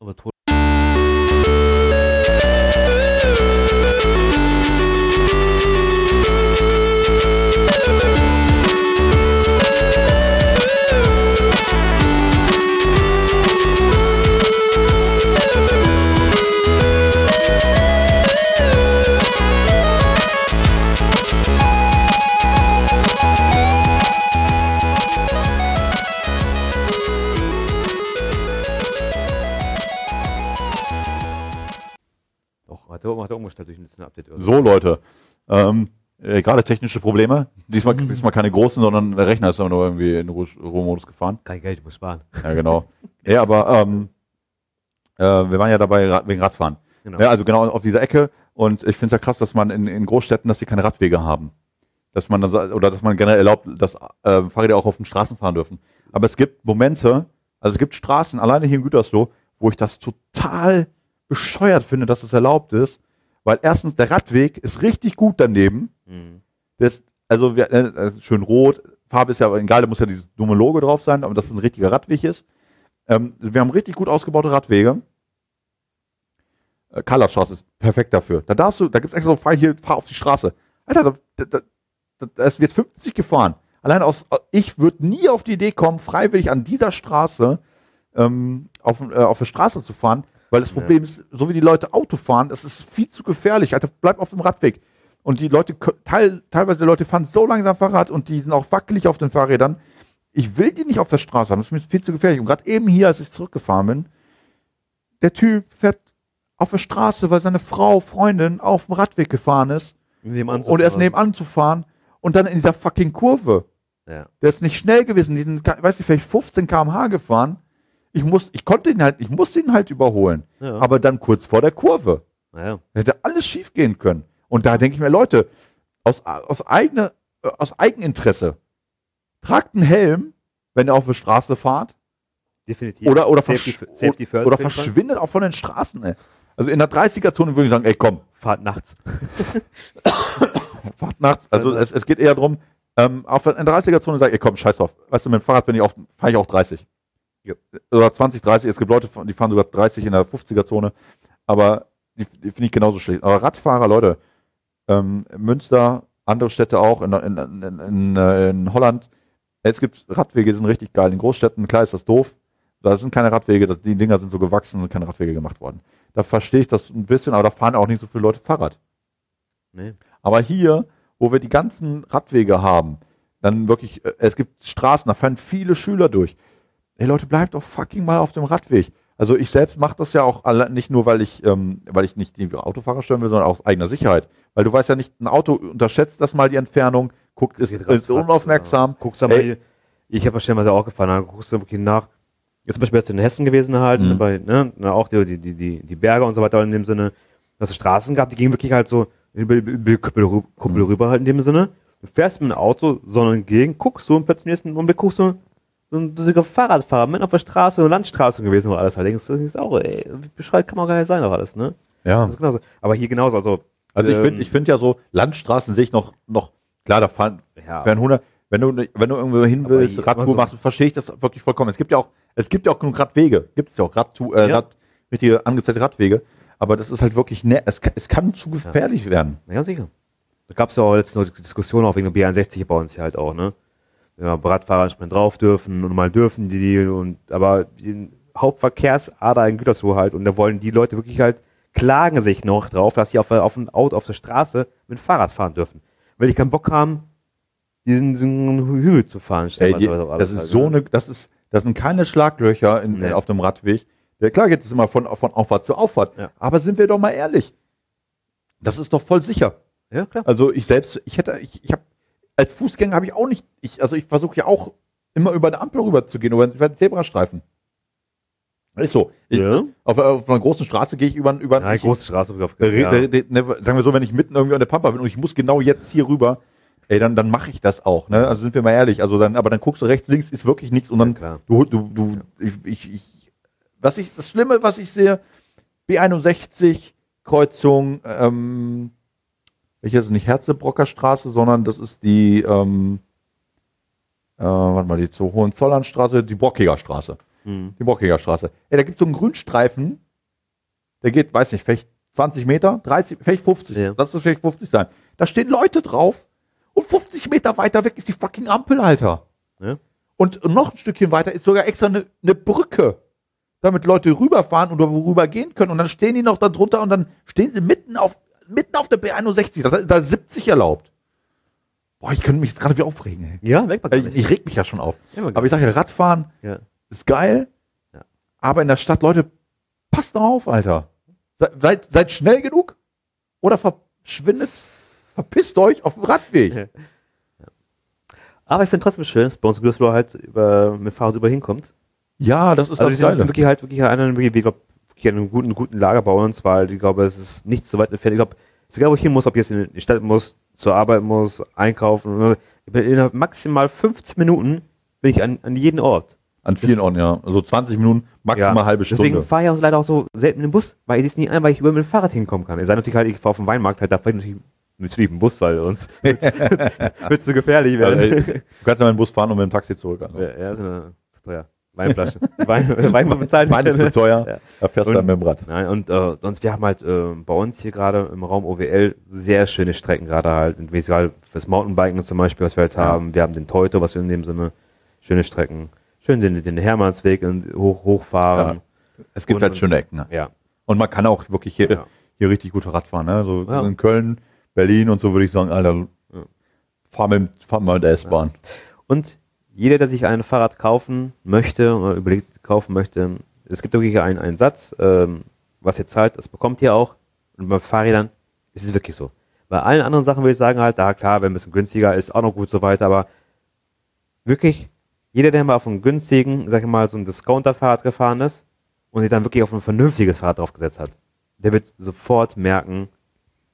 Aber durch ein Update. oder So, Leute. Ähm, äh, Gerade technische Probleme. Diesmal, diesmal keine großen, sondern der Rechner ist aber nur irgendwie in Ruhe- Ruhemodus gefahren. Kein Geld, ich muss sparen. Ja, genau. ja, aber ähm, äh, wir waren ja dabei wegen Radfahren. Genau. Ja, also genau auf dieser Ecke. Und ich finde es ja krass, dass man in, in Großstädten, dass die keine Radwege haben. Dass man dann, oder dass man generell erlaubt, dass äh, Fahrräder auch auf den Straßen fahren dürfen. Aber es gibt Momente, also es gibt Straßen, alleine hier in Gütersloh, wo ich das total bescheuert finde, dass es erlaubt ist. Weil erstens, der Radweg ist richtig gut daneben. Mhm. Ist, also wir, äh, schön rot, Farbe ist ja egal, da muss ja dieses dumme Logo drauf sein, aber dass es ein richtiger Radweg ist. Ähm, wir haben richtig gut ausgebaute Radwege. Äh, Karlerstraße ist perfekt dafür. Da darfst du, da gibt es extra so frei hier, fahr auf die Straße. Alter, da, da, da, da, wird 50 gefahren. Allein aus, ich würde nie auf die Idee kommen, freiwillig an dieser Straße ähm, auf, äh, auf der Straße zu fahren, weil das Ja. Problem ist, so wie die Leute Auto fahren, das ist viel zu gefährlich. Alter, bleib auf dem Radweg. Und die Leute, teil, teilweise die Leute fahren so langsam Fahrrad und die sind auch wackelig auf den Fahrrädern. Ich will die nicht auf der Straße haben, das ist mir viel zu gefährlich. Und gerade eben hier, als ich zurückgefahren bin, der Typ fährt auf der Straße, weil seine Frau, Freundin auf dem Radweg gefahren ist Nebenan und er ist nebenan zu fahren und dann in dieser fucking Kurve. Ja. Der ist nicht schnell gewesen, die sind, weiß nicht, vielleicht 15 km/h gefahren. Ich muss, ich konnte ihn halt, ich musste ihn halt überholen. Ja. Aber dann kurz vor der Kurve. Naja. Hätte alles schief gehen können. Und da denke ich mir, Leute, aus, aus, eigene, äh, aus Eigeninteresse, tragt einen Helm, wenn ihr auf der Straße fahrt, Definitiv. oder, oder, Safety, versch Safety first. oder verschwindet auch von den Straßen. Ey. Also in der 30er-Zone würde ich sagen, ey komm, Fahrt nachts. fahrt nachts. Also es, es geht eher darum, ähm, auf der 30er-Zone sage ich, ey komm, scheiß drauf. Weißt du, mit dem Fahrrad bin ich auch, fahre ich auch 30. Oder 20, 30. Es gibt Leute, die fahren sogar 30 in der 50er-Zone. Aber die, die finde ich genauso schlecht. Aber Radfahrer, Leute, ähm, Münster, andere Städte auch, in, in, in, in, äh, in Holland, es gibt Radwege, die sind richtig geil. In Großstädten, klar ist das doof. Da sind keine Radwege, das, die Dinger sind so gewachsen, sind keine Radwege gemacht worden. Da verstehe ich das ein bisschen, aber da fahren auch nicht so viele Leute Fahrrad. Nee. Aber hier, wo wir die ganzen Radwege haben, dann wirklich, äh, es gibt Straßen, da fahren viele Schüler durch. Ey Leute, bleibt doch fucking mal auf dem Radweg. Also ich selbst mache das ja auch nicht nur, weil ich, ähm, weil ich nicht die Autofahrer stören will, sondern aus eigener Sicherheit. Weil du weißt ja nicht, ein Auto unterschätzt das mal die Entfernung, guckt, ist, ist unaufmerksam. ja. Guckst aber Ey. hier, ich habe ja stellenweise auch gefahren, dann guckst du wirklich nach. Jetzt zum Beispiel jetzt in Hessen gewesen halt, Mhm. bei, ne, auch die, die, die, die Berge und so weiter in dem Sinne, dass es Straßen gab, die gingen wirklich halt so über Kuppel, Kuppel Mhm. rüber halt in dem Sinne. Du fährst mit dem Auto Sonne entgegen, guckst so und plötzlich im nächsten Augenblick guckst du so ein sogar Fahrradfahrer mitten auf der Straße, eine Landstraße gewesen, wo alles halt denkst, das ist auch, ey, wie bescheuert kann man gar nicht sein, auch alles, ne? Ja. Das ist genauso. Aber hier genauso, also, Also ich ähm, finde ich finde ja so, Landstraßen sehe ich noch, noch, klar, da fahren, ja, Wären 100, wenn du, wenn du irgendwo hin willst, Radtour so- machst, verstehe ich das wirklich vollkommen. Es gibt ja auch, es gibt ja auch genug Radwege. Gibt es ja auch Radtour, äh, Ja. Rad, richtige angezeigte Radwege. Aber das ist halt wirklich, ne, es, kann- es kann zu gefährlich werden. Ja, sicher. Da gab es ja auch jetzt noch die Diskussion auch wegen der B61 bei uns hier halt auch, ne? Ja, Radfahrer nicht mehr drauf dürfen und mal dürfen die, die und aber die Hauptverkehrsader in Gütersloh halt und da wollen die Leute wirklich halt klagen sich noch drauf, dass sie auf, auf ein Auto auf der Straße mit dem Fahrrad fahren dürfen. Weil die keinen Bock haben, diesen, diesen Hügel zu fahren. Ey, die, das ist halt, so ne? eine, das ist, das sind keine Schlaglöcher in, Nee. auf dem Radweg. Ja, klar geht es immer von, von Auffahrt zu Auffahrt. Ja. Aber sind wir doch mal ehrlich. Das ist doch voll sicher. Ja, klar. Also ich selbst, ich hätte, ich, ich habe als Fußgänger habe ich auch nicht, ich, also ich versuche ja auch immer über eine Ampel rüber zu gehen, über, über den Zebrastreifen. Ist so. Ich, Ja. auf, auf einer großen Straße gehe ich über, über Ja, ich, große Straße. Auf, ja. der, der, ne, sagen wir so, wenn ich mitten irgendwie an der Pampa bin und ich muss genau jetzt hier rüber, ey, dann, dann mache ich das auch. Ne? Also sind wir mal ehrlich. Also dann, aber dann guckst du rechts, links, ist wirklich nichts und dann klar. du, du, du, ich, ich, ich, was ich, das Schlimme, was ich sehe, B61, Kreuzung, ähm, welche ist es nicht Herzebrocker Straße, sondern das ist die, ähm, äh, warte mal, die zur Hohenzollernstraße, die Brockiger Straße. Mhm. die Brockiger Straße. Ey, da gibt es so einen Grünstreifen, der geht, weiß nicht, vielleicht 20 Meter, 30, vielleicht 50, Ja. das ist vielleicht 50 sein. Da stehen Leute drauf und 50 Meter weiter weg ist die fucking Ampel, Alter. Ja. Und noch ein Stückchen weiter ist sogar extra eine, eine Brücke, damit Leute rüberfahren oder rüber gehen können. Und dann stehen die noch da drunter und dann stehen sie mitten auf, mitten auf der B61. Da, da ist 70 erlaubt. Boah, ich könnte mich jetzt gerade wieder aufregen. Ey. Ja, weg Ich, ich reg mich ja schon auf. Ja, Aber ich sage ja, Radfahren ja. ist geil. Ja. Aber in der Stadt, Leute, passt doch auf, Alter. Se- Seid, seid schnell genug oder verschwindet, verpisst euch auf dem Radweg. Aber ich finde trotzdem schön, dass bei uns Gütersloh halt über, mit Fahrrad über hinkommt. Ja, das ist Also das Geile. wirklich halt wirklich einer, ich glaube, an einem guten, guten Lager bei uns, weil ich glaube, es ist nicht so weit entfernt. Ich glaube, es ist egal, wo ich hin muss, ob ich jetzt in die Stadt muss, zur Arbeit muss, einkaufen. Ich bin innerhalb maximal 15 Minuten bin ich an, an jeden Ort. An vielen Orten, ja. Also 20 Minuten, maximal halbe Deswegen Stunde. fahre ich auch leider auch so selten im Bus, weil ich es nicht ein, weil ich über mit dem Fahrrad hinkommen kann. Es sei natürlich halt, ich fahre auf dem Weinmarkt, halt, da fahre ich natürlich, natürlich im Bus, weil sonst wird zu gefährlich Also, werden. ey, du kannst ja mit dem Bus fahren und mit dem Taxi zurück. Also. ja, ja, ist teuer. Weinflaschen. Wein, Wein bezahlt Wein ist zu teuer, Ja. da fährst du Und- dann mit dem Rad. Nein, und äh, sonst, wir haben halt äh, bei uns hier gerade im Raum OWL sehr schöne Strecken, gerade halt, egal fürs Mountainbiken zum Beispiel, was wir halt Ja. haben. Wir haben den Teuto, was wir in dem Sinne, schöne Strecken. Schön den, den Hermannsweg und hoch, hochfahren. Es gibt Und- halt schöne Ecken. Ne? Ja. Und man kann auch wirklich hier, Ja. hier richtig gut Rad fahren. Ne? So Ja. in Köln, Berlin und so würde ich sagen, Alter, Ja. fahr, mit, fahr mal mit der S-Bahn. Und jeder, der sich ein Fahrrad kaufen möchte oder überlegt kaufen möchte, es gibt wirklich einen, einen Satz, ähm, was ihr zahlt, das bekommt ihr auch. Und bei Fahrrädern ist es wirklich so. Bei allen anderen Sachen würde ich sagen halt, da klar, wenn ein bisschen günstiger ist, auch noch gut so weiter, aber wirklich, jeder, der mal auf einem günstigen, sag ich mal, so ein Discounter-Fahrrad gefahren ist und sich dann wirklich auf ein vernünftiges Fahrrad draufgesetzt hat, der wird sofort merken,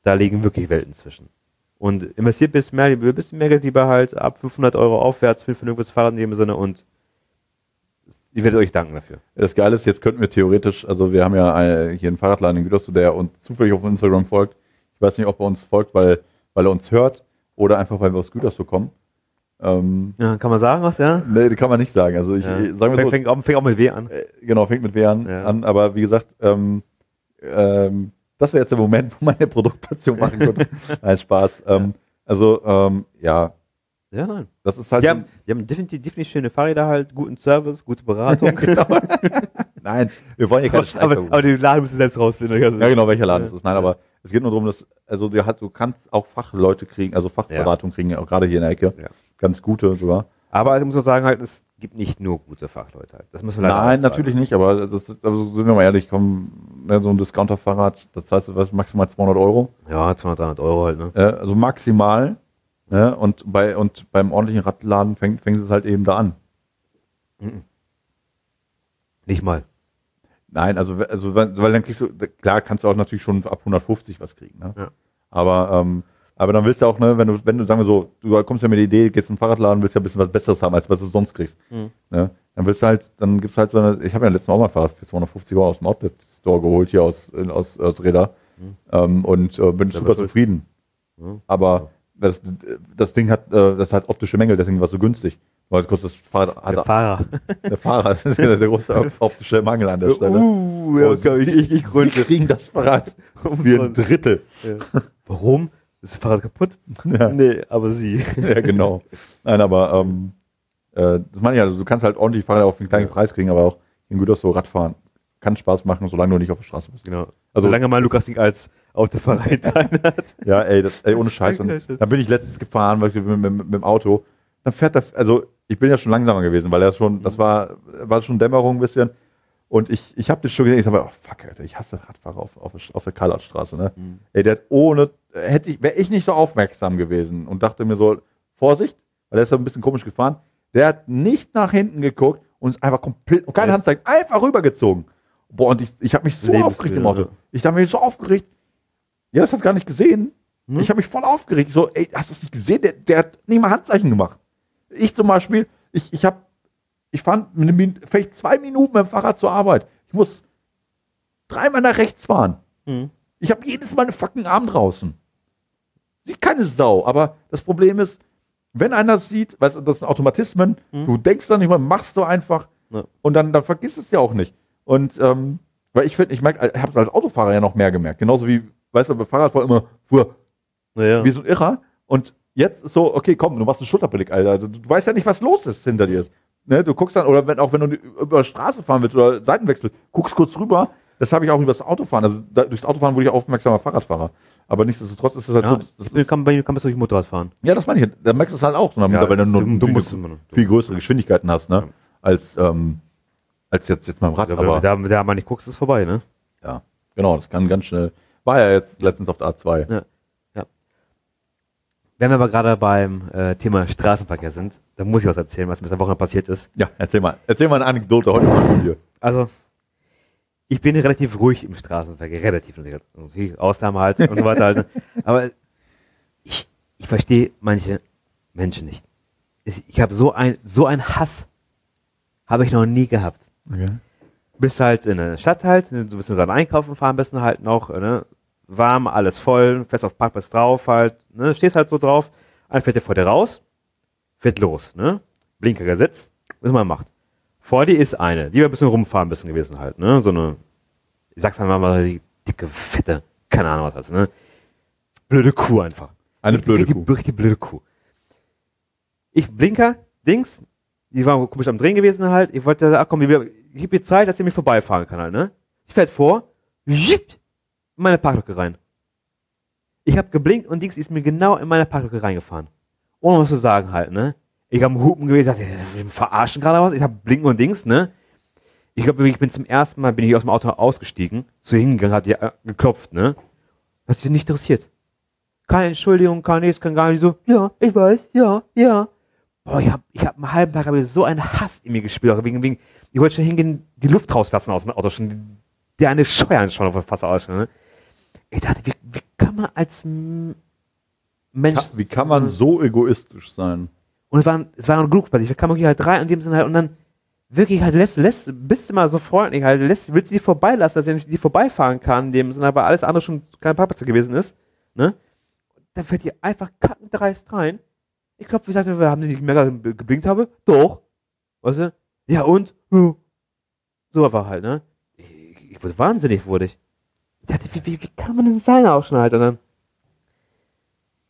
da liegen wirklich Welten zwischen. Und investiert ein bisschen mehr, ein bisschen mehr Geld lieber halt ab 500 Euro aufwärts für ein vernünftiges Fahrrad in dem Sinne und ihr werdet euch danken dafür. Das Geile ist, jetzt könnten wir theoretisch, also wir haben ja äh, hier einen Fahrradladen in Gütersloh, der uns zufällig auf Instagram folgt. Ich weiß nicht, ob er uns folgt, weil, weil er uns hört oder einfach, weil wir aus Gütersloh kommen. Ähm, Ja, kann man sagen was, ja? nee, kann man nicht sagen. Also ich, ja. ich sagen wir fängt, so, fängt, auch, fängt auch mit W an. äh, genau, fängt mit W an, Ja. an aber wie gesagt, ähm, ähm, das wäre jetzt der Moment, wo meine Produktplatzierung machen könnte. Nein, Spaß. Ähm, also, ähm, ja, Ja, nein. das ist halt. Die haben, die haben definitiv, definitiv schöne Fahrräder halt, guten Service, gute Beratung. genau. Nein, wir wollen hier keine aber, Schleichwerbung. aber den Laden müssen wir selbst rausfinden. Also, Ja, genau, welcher Laden es ist. Nein, aber es geht nur darum, dass, also du, du kannst auch Fachleute kriegen, also Fachberatung kriegen, auch gerade hier in der Ecke. Ganz gute sogar. Aber ich muss auch sagen halt, es gibt nicht nur gute Fachleute halt. Das müssen wir leider Nein, natürlich nicht, aber das also sind wir mal ehrlich, komm, ne, so ein Discounter-Fahrrad, das heißt was, maximal 200 Euro. Ja, 200, 300 Euro halt, ne? Also maximal. Ne, und, bei, und beim ordentlichen Radladen fängt, fängt es halt eben da an. Nicht mal. Nein, also, also weil weil dann kriegst du, klar kannst du auch natürlich schon ab 150 was kriegen. Ne? Ja. Aber, ähm, aber dann willst du auch, ne, wenn du, wenn du, sagen wir so, du kommst ja mit der Idee, gehst zum Fahrradladen, willst ja ein bisschen was Besseres haben, als was du sonst kriegst. Mhm. Ne? Dann willst du halt, dann gibt's halt so eine, ich habe ja letztens auch mal ein Fahrrad für 250 Euro aus dem Outlet-Store geholt, hier aus, aus, aus Reda. Mhm. Ähm, und äh, bin Selber super zufrieden. Ja. Aber das, das Ding hat, äh, das hat optische Mängel, deswegen war es so günstig. Weil es kostet das Fahrrad, Der Fahrer. der Fahrer, das ist ja der große optische Mangel an der Stelle. Uh, Oh, sie, sie kriegen das Fahrrad für ein. Drittel. Ja. Warum? Ist das Fahrrad kaputt? Ja, Nee, aber sie. ja genau. Nein, aber ähm, äh, das meine ich ja, also du kannst halt ordentlich Fahrrad auf einen kleinen. Preis kriegen, aber auch in Gütersloh Radfahren kann Spaß machen, solange du nicht auf der Straße bist. Genau. Also- solange mal Lukas nicht als Autofahrer teil hat. Ja, ey, das, ey ohne Scheiß. Und dann bin ich letztens gefahren, weil ich mit, mit, mit dem Auto. Dann fährt er, also ich bin ja schon langsamer gewesen, weil er schon, das war, war schon Dämmerung ein bisschen. Und ich, ich habe das schon gesehen, ich sag mal, oh, fuck, Alter, ich hasse Radfahrer auf, auf, auf der Karlaustraße, ne? Mhm. Ey, der hat ohne, hätte ich, wäre ich nicht so aufmerksam gewesen und dachte mir so, Vorsicht, weil der ist ja ein bisschen komisch gefahren. Der hat nicht nach hinten geguckt und ist einfach komplett, und kein Echt? Handzeichen, einfach rübergezogen. Boah, und ich, ich habe mich so aufgeregt im Auto. Ich habe mich so aufgeregt. Ja, das hat gar nicht gesehen. Hm? Ich habe mich voll aufgeregt. So, ey, hast du das nicht gesehen? Der, der hat nicht mal Handzeichen gemacht. Ich zum Beispiel, ich, ich habe, ich Min- vielleicht zwei Minuten mit dem Fahrrad zur Arbeit. Ich muss dreimal nach rechts fahren. Mhm. Ich habe jedes Mal einen fucking Arm draußen. Sieht keine Sau, aber das Problem ist, wenn einer sieht, weißt du, das sind Automatismen, Mhm. du denkst dann nicht mal, machst du einfach, Ja. Und dann, dann vergisst es ja auch nicht. Und ähm, weil ich finde, ich merke, ich habe es als Autofahrer ja noch mehr gemerkt. Genauso wie, weißt du, beim Fahrrad war immer fuhr, Naja. wie so ein Irrer. Und jetzt ist so, okay, komm, du machst einen Schulterblick, Alter. Du, du weißt ja nicht, was los ist hinter dir. Ne? Du guckst dann, oder wenn, auch wenn du über die Straße fahren willst oder Seitenwechsel, guckst kurz rüber. Das habe ich auch über das Autofahren. Also da, durchs Autofahren wurde ich aufmerksamer Fahrradfahrer. Aber nichtsdestotrotz ist es halt Ja, so. Das ich ist, kann, bei kann man durch Motorrad fahren. ja, das meine ich. Da merkst du es halt auch, Ja, weil du nur du- du, musst noch- viel größere Geschwindigkeiten hast, ne? Ja. Als, ähm, als jetzt, jetzt beim Rad. Also, aber wenn du da mal nicht guckst, ist vorbei, ne? ja, genau, das kann ganz schnell. War ja jetzt letztens auf der A2. Ja. Wenn wir aber gerade beim äh, Thema Straßenverkehr sind, dann muss ich was erzählen, was mir diese Woche passiert ist. Ja, erzähl mal. Erzähl mal eine Anekdote heute mal von dir. Also, ich bin relativ ruhig im Straßenverkehr, relativ natürlich, Ausnahme halt und so weiter halt. ne? Aber ich, ich verstehe manche Menschen nicht. Ich, habe so ein, so ein Hass habe ich noch nie gehabt. Okay. Bist halt in der Stadt halt, ne, so bist du gerade einkaufen fahren, besten halt noch, ne? Warm, alles voll, fest auf Parkplatz drauf halt, ne? Stehst halt so drauf, ein fährt dir vor dir raus, fährt los, ne? Blinker gesetzt, was man macht. Vor dir ist eine, die wir ein bisschen rumfahren bisschen gewesen halt, ne? So eine, ich sag's mal mal, die dicke, fette, keine Ahnung was das, ne? Blöde Kuh einfach. Eine blöde richtig, Kuh. Richtig blöde Kuh. Ich blinker, Dings, die war komisch am Drehen gewesen halt. Ich wollte sagen, ach komm, ich gib mir Zeit, dass ihr mich vorbeifahren kann halt, ne? Ich fährt vor, in meine Parklücke rein. Ich habe geblinkt und Dings ist mir genau in meine Parklücke reingefahren. Ohne was zu sagen halt, ne? Ich habe Hupen gewesen, dachte, wir verarschen gerade was. Ich habe Blinken und Dings, ne? Ich glaube, ich bin zum ersten Mal bin ich aus dem Auto ausgestiegen, zu hingegangen, hat die äh, geklopft, ne? Hat sie nicht interessiert. Keine Entschuldigung, kein nichts, kein gar nicht so, ja, ich weiß, ja, ja. Boah, ich hab, ich hab einen halben Tag hab ich so einen Hass in mir gespielt, auch wegen, wegen, ich wollte schon hingehen, die Luft rauslassen aus dem Auto, schon, der eine Scheuern schon auf fast aus, ne? Ich dachte, wie, wie kann man als Mensch, Wie kann man so egoistisch sein? und es waren, es waren genug bei sich, wir kamen hier halt rein, in dem Sinne halt, und dann, wirklich halt lässt, lässt, bist du mal so freundlich, halt, lässt, willst du die vorbeilassen, dass er nicht die vorbeifahren kann, in dem Sinne, aber alles andere schon kein Parkplatz gewesen ist, ne? Dann fährt die einfach kackendreist rein. Ich glaube, wie gesagt, wir haben die nicht mehr ge- geblinkt habe. Doch. Weißt du? Ja, und? So einfach halt, ne? Ich, ich wurde wahnsinnig, wurde ich. Ich dachte, wie, wie, wie kann man denn sein Ausschneid? Und dann,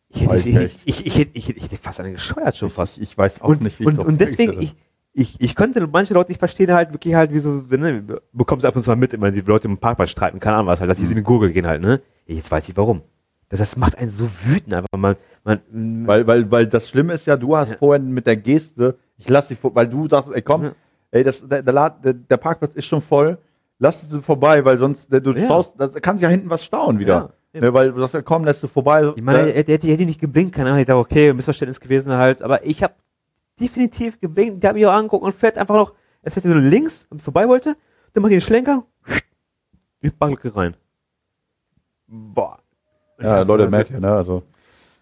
ich hätte, ich, ich, ich, ich, ich, hätte- ich fast einen gescheuert schon fast. Ich, ich weiß auch Und, nicht, und, drauf und deswegen, reagiere. ich, ich, ich konnte manche Leute nicht verstehen, halt wirklich halt, wie so, ne, bekommst ab und zu mal mit, wenn die Leute im Parkplatz streiten, keine Ahnung was, halt, dass die Mhm. in die Gurgel gehen halt, ne? Jetzt weiß ich warum. Das, das macht einen so wütend einfach, man, man, Weil, weil, weil das Schlimme ist ja, du hast Ja. vorhin mit der Geste, ich lass dich vor, weil du sagst, ey komm, Ja. ey, das, der, der, der Parkplatz ist schon voll, lass es vorbei, weil sonst, du Ja. staust, da kann sich ja hinten was stauen wieder. Ja, ne, weil du sagst, komm, lässt du vorbei. ich meine, ne? er, er, hätte- hätte nicht geblinkt, keine Ahnung, ich dachte, okay, Missverständnis gewesen halt, aber ich habe definitiv geblinkt, der hat mich auch angeguckt und fährt einfach noch, es fährt so links und vorbei wollte, dann macht er den Schlenker, die Banklücke rein. Boah. ja, Leute, merkt ihr, ne, also.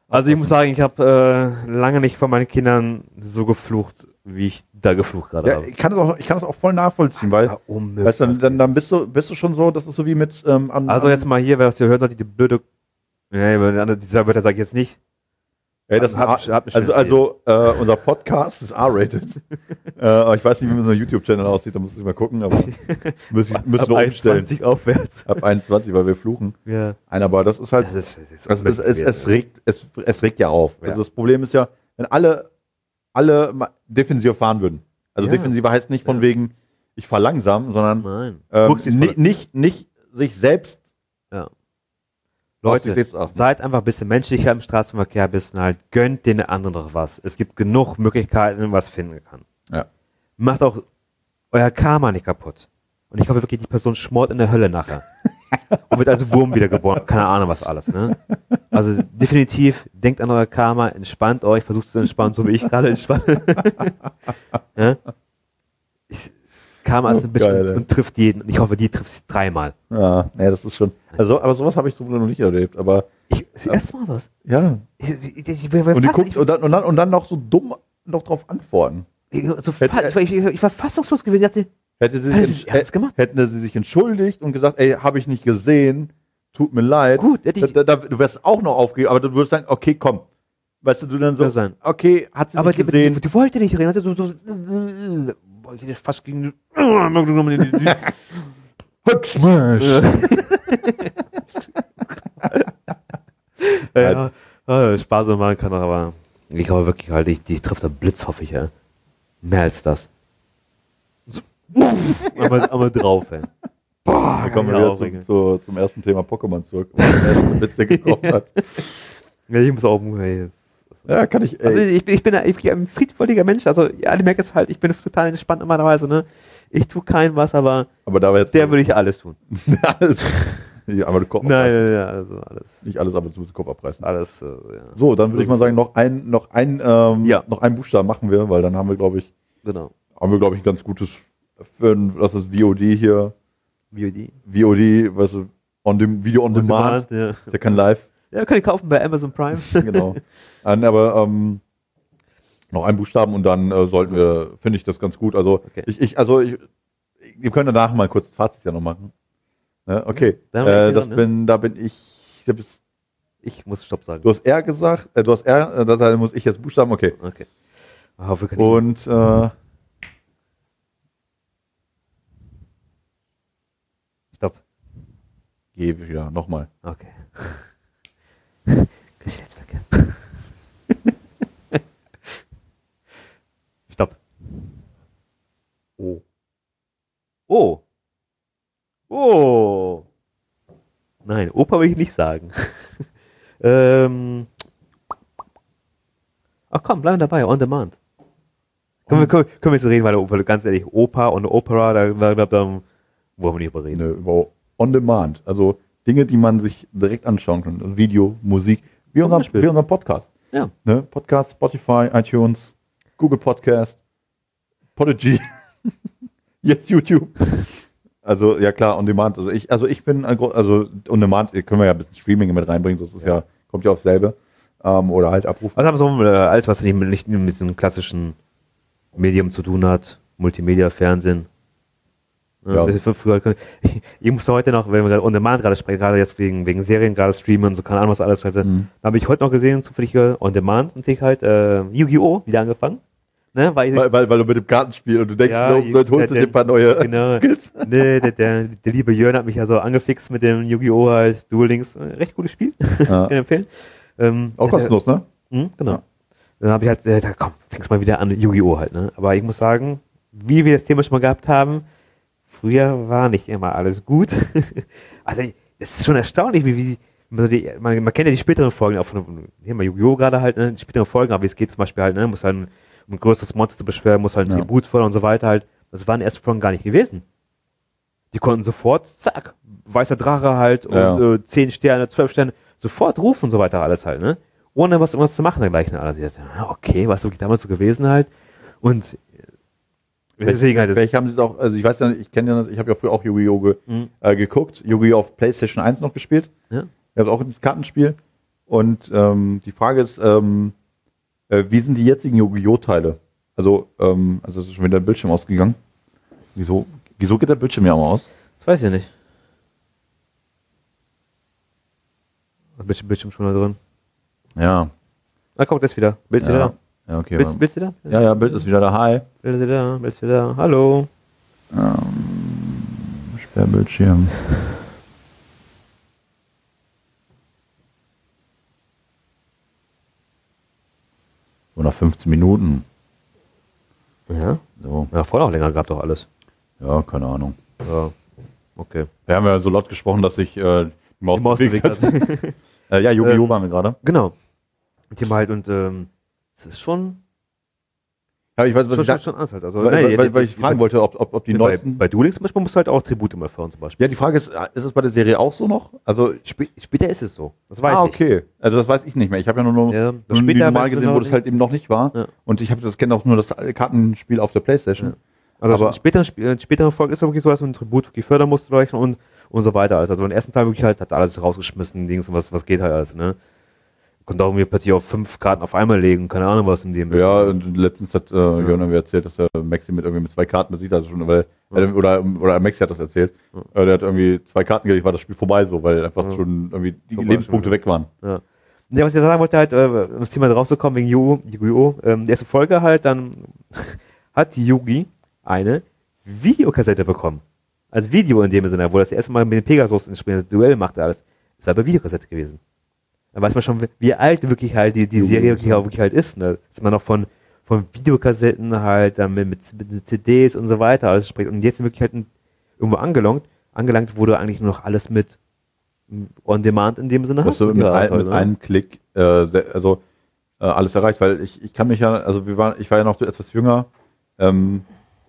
Also ich muss sagen, ich habe äh, lange nicht von meinen Kindern so geflucht, wie ich da geflucht gerade Ja, habe. ich kann das auch, ich kann das auch voll nachvollziehen, weil, unmöglich. weißt du, dann, dann, dann bist du, bist du schon so, das ist so wie mit, ähm, an, also jetzt mal hier, wer das hier hört, sollte die blöde... Nee, weil die andere- dieser Wörter sage ich jetzt nicht. Ey, das Hab- hat, hab mich also, schon also äh, unser Podcast ist R-rated. äh, aber ich weiß nicht, wie unser YouTube-Channel aussieht, da muss ich mal gucken, aber ich, müssen wir umstellen. 21 aufwärts. Ab 21, weil wir fluchen. Ja. Nein, aber das ist halt, Das ist, das ist also es, es, es, regt, es, es regt ja auf. Ja. Also das Problem ist ja, wenn alle, alle defensiver fahren würden. Also Ja. defensiver heißt nicht von Ja. wegen, ich fahr langsam, sondern ähm, nicht, nicht, nicht sich selbst Ja. sich Leute, selbst seid einfach ein bisschen menschlicher im Straßenverkehr, ein bisschen halt, gönnt den anderen doch was. Es gibt genug Möglichkeiten, was finden kann. Ja. Macht auch euer Karma nicht kaputt. Und ich hoffe wirklich, die Person schmort in der Hölle nachher. Und wird als Wurm wiedergeboren. Keine Ahnung, was alles, ne? Also definitiv, denkt an euer Karma, entspannt euch, versucht zu entspannen, so wie ich gerade entspanne. ja? ich, Karma ist ein bisschen und trifft jeden. Und ich hoffe, die trifft dreimal. Ja, nee, das ist schon. Also, aber sowas habe ich so noch nicht erlebt. Aber Ich, das erste Mal das. ja. Ich, ich, ich, Und guckt und dann, und dann, und dann noch so dumm noch drauf antworten. Ich, so Hätte- fa ich, war- fassungslos gewesen. Ich dachte, Hätte sie sich, gemacht? hätten sie sich entschuldigt und gesagt, ey, habe ich nicht gesehen, tut mir leid. gut, hätte Da, ich, da, da, du wärst auch noch aufgegeben, aber du würdest sagen, okay, komm. Weißt du, du dann so, sein. okay, hat sie aber nicht die, gesehen. die, die wollte nicht reden. Also so, so, boah, ich hätte fast gegen. Hacksmash! ja, ja, Spaß machen kann, aber ich glaube wirklich halt, ich, die trifft der Blitz, hoffe ich, ja. Mehr als das. So, einmal, einmal drauf, ey. Boah, da kommen wir wieder zu, zu, zum ersten Thema Pokémon zurück, wo der erste der getroffen hat. Ja, ich muss auch, ey, Ja, kann ich, ey. Also ich, bin- ich bin, ich bin ein friedvolliger Mensch, also ja, die merken es halt, ich bin total entspannt normalerweise, ne. Ich tue kein was, aber aber da jetzt der würde ich alles tun. alles. Nicht einmal den Kopf Nein, abreißen. nein, also alles. Nicht alles, aber zum Kopf abreißen. Alles, äh, ja. So, dann würde ich mal sagen, noch ein, noch ein, ähm, Ja. noch einen Buchstaben machen wir, weil dann haben wir, glaube ich, Genau. haben wir, glaube ich, ein ganz gutes, für ein, das ist VOD hier, VOD. VOD, weißt du, on dem, Video on, demand. ja. Ist ja kein Live, Ja, könnt ihr kaufen bei Amazon Prime. genau. An, aber ähm, noch einen Buchstaben und dann äh, sollten wir, finde ich das ganz gut. Also Okay. ich, ich, also ich, wir können danach mal kurz das Fazit ja noch machen. Ne? Okay, haben wir äh, das ne? bin, da bin ich, ich Ich muss Stopp sagen. du hast R gesagt, äh, du hast R, äh, da muss ich jetzt Buchstaben, okay. Okay. Ich können Und äh, gebe wieder, nochmal. Okay. Geschlechtsverkehr. Stopp. Oh. Oh. Oh. Nein, Opa will ich nicht sagen. ähm. Ach komm, bleiben dabei, on demand. Können wir, können, können wir jetzt reden, weil Opa, ganz ehrlich, Opa und Opera, da, da, da, da wollen wir nicht über reden. Ne, über On Demand. Also Dinge, die man sich direkt anschauen kann. Also Video, Musik, wie unser, wie unser Podcast. Ja. Ne? Podcast, Spotify, iTunes, Google Podcast, Podigy, jetzt YouTube. Also ja klar, On Demand. Also ich, also ich bin, also On Demand können wir ja ein bisschen Streaming mit reinbringen. Das ist ja, kommt ja aufs selbe. Ähm, oder halt abrufen. Haben wir so, äh, alles, was nicht, mit- nicht mit diesem klassischen Medium zu tun hat, Multimedia, Fernsehen. Ja. Früher, ich, ich muss heute noch, wenn wir gerade on demand gerade sprechen, gerade jetzt wegen, wegen Serien, gerade streamen und so, keine Ahnung, was alles heute. Mhm. Da habe ich heute noch gesehen, zufällig hier on demand und sehe halt äh, Yu-Gi-Oh! wieder angefangen. Ne, weil Weil, weil, weil du mit dem Kartenspiel und du denkst, Ja, dann holst du dir ein paar neue genau. Skills. ne, der, der, der liebe Jörn hat mich ja so angefixt mit dem Yu-Gi-Oh! halt Duel Links. Äh, Recht gutes Spiel, Ja. kann ich empfehlen. Ähm, Auch kostenlos, ne? Mhm, genau. Ja. Dann habe ich halt, äh, da komm, fängst mal wieder an, Yu-Gi-Oh! halt, ne? Aber ich muss sagen, wie wir das Thema schon mal gehabt haben, früher war nicht immer alles gut. also, es ist schon erstaunlich, wie, wie man, die, man, man kennt ja die späteren Folgen, auch von mal Yu-Gi-Oh! gerade halt, ne? Die späteren Folgen, aber wie es geht zum Beispiel halt, ne? Muss halt ein, um ein größeres Monster zu beschwören, muss halt ein Ja. Tribut fordern und so weiter halt. Das waren erst Folgen gar nicht gewesen. Die konnten sofort, zack, weißer Drache halt und Ja. äh, 10 Sterne, 12 Sterne, sofort rufen und so weiter alles halt, ne? Ohne was irgendwas zu machen dergleichen. Alle, ja, okay, was ist wirklich damals so gewesen halt. Und deswegen halt, Vielleicht haben sie es auch, also ich weiß ja nicht, ich kenne ja, ich habe ja früher auch Yu-Gi-Oh! Ge, Mhm. äh, geguckt, Yu-Gi-Oh! auf PlayStation 1 noch gespielt. Ja. Ich habe auch das Kartenspiel. Und ähm, die Frage ist, ähm, äh, wie sind die jetzigen Yu-Gi-Oh! Teile? Also, ähm, also es ist schon wieder der Bildschirm ausgegangen. Wieso, wieso geht der Bildschirm ja mal aus? das weiß ich nicht. Bildschirm, Bildschirm schon mal drin. Ja. Ah, guck, das wieder. Bild ja. wieder Ja, okay. da. Bild, wa- Bild ist wieder? ja, ja, Bild ist wieder da. Hi. Bild ist wieder, Bild ist wieder. Hallo. Ähm, Sperrbildschirm. So nach 15 Minuten. Ja. So, Ja, vorher auch länger gehabt doch alles. ja, keine Ahnung. Ja. Okay. Wir haben ja so laut gesprochen, dass sich äh, die Maus, Die Maus bewegt bewegt hat. äh, ja, Yu-Gi-Oh! Ähm, waren wir gerade. Genau. Thema halt und ähm, es ist schon, Ja, ich weiß, was schon, ich, schon, schon anders halt. Also, weil, nee, weil, weil, ich fragen wollte, ob, ob, ob die bei, neuesten. bei Duel Links zum Beispiel musst du halt auch Tribute immer fördern zum Beispiel. Ja, die Frage ist, äh, ist es bei der Serie auch so noch? Also, Sp später ist es so. Das weiß ah, ich. okay. Also das weiß ich nicht mehr. Ich habe ja nur, nur, Ja, nur später du gesehen, wo genau das halt eben noch nicht war. Ja. Und ich habe das kenne auch nur das Kartenspiel auf der Playstation. Also Aber- später, in späteren Folgen ist es wirklich so, dass du ein Tribut wirklich fördern musst leuchten und, und so weiter. Also, also im ersten Teil wirklich halt hat alles rausgeschmissen, Dings und was, was geht halt alles, ne? Konnte auch irgendwie plötzlich auf fünf Karten auf einmal legen, keine Ahnung was in dem. Ja, und letztens hat äh, Jörn mir erzählt, dass er Maxi mit irgendwie mit zwei Karten besiegt hat schon, weil äh, oder oder Maxi hat das erzählt. Äh, der hat irgendwie zwei Karten gelegt, war das Spiel vorbei so, weil einfach Ja. schon irgendwie die Vorbei Lebenspunkte weg waren. Ja. Ja, was ich sagen wollte, halt, äh, um das Thema draufzukommen wegen Yu- Yu-Gi-Oh! Ähm, die erste Folge halt, dann hat Yugi eine Videokassette bekommen. Als Video in dem Sinne, wo das erste Mal mit dem Pegasus ins Spiel das Duell machte alles. Das war bei Videokassette gewesen. Da weiß man schon, wie alt wirklich halt die, die Serie wirklich, auch wirklich halt ist. Ne? Dass man noch von, von Videokassetten halt dann mit, mit, CDs und so weiter alles spricht. Und jetzt wirklich halt irgendwo angelangt, angelangt wurde eigentlich nur noch alles mit on demand in dem Sinne Dass du mit, ein, mit ne? einem Klick äh, also äh, alles erreicht, weil ich, ich kann mich ja, also wir waren, ich war ja noch etwas jünger. Ähm,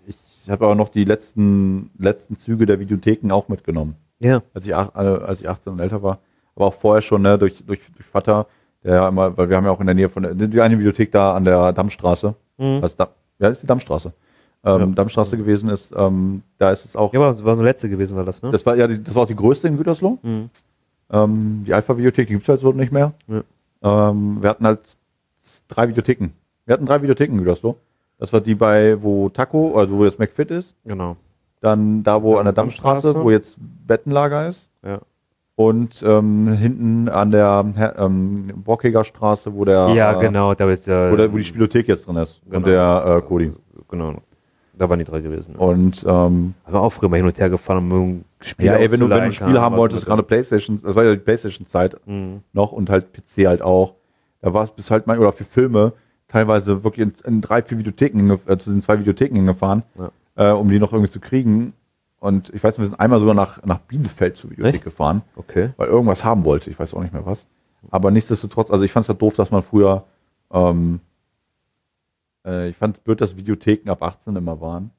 ich habe aber noch die letzten letzten Züge der Videotheken auch mitgenommen, Ja. als ich, ach- äh, als ich 18 und älter war. Aber auch vorher schon, ne, durch, durch, durch Vater, der ja immer, weil wir haben ja auch in der Nähe von der, die eine Videothek da an der Dammstraße. Mhm. Was da, ja, das ist die Dammstraße. Ähm, Ja. Dammstraße gewesen ist, ähm, da ist es auch. Ja, aber das war so letzte gewesen, war das, ne? Das war ja, die, das war auch die größte in Gütersloh. Mhm. Ähm, die Alpha-Videothek, die gibt's halt so nicht mehr. Ja. Ähm, wir hatten halt drei Videotheken. Wir hatten drei Videotheken in Gütersloh. Das war die bei, wo Taco, also wo jetzt McFit ist. Genau. Dann da, wo an der Dammstraße, Dammstraße. wo jetzt Bettenlager ist. Ja. Und ähm, hinten an der ähm, Borkeger Straße, wo der, Ja, äh, genau, da ist der, wo, der, wo die Spielothek jetzt drin ist. Genau. Und der äh, Kodi. Genau. Da waren die drei gewesen. Und ähm, Aber auch früher mal hin und her gefahren, um ein Spiel ja, ey, wenn du, wenn du ein Spiel haben wolltest, gerade Playstation, das war ja die Playstation-Zeit, Mhm. noch und halt PC halt auch. Da war es bis halt mal, oder für Filme, teilweise wirklich in, in drei, vier Videotheken, äh, zu den zwei Videotheken hingefahren, äh, um die noch irgendwie zu kriegen. Und ich weiß, wir sind einmal sogar nach, nach Bielefeld zur Videothek Echt? gefahren, Okay. weil irgendwas haben wollte. Ich weiß auch nicht mehr was. Aber nichtsdestotrotz, also ich fand es halt doof, dass man früher, ähm, äh, ich fand es blöd, dass Videotheken ab 18 immer waren.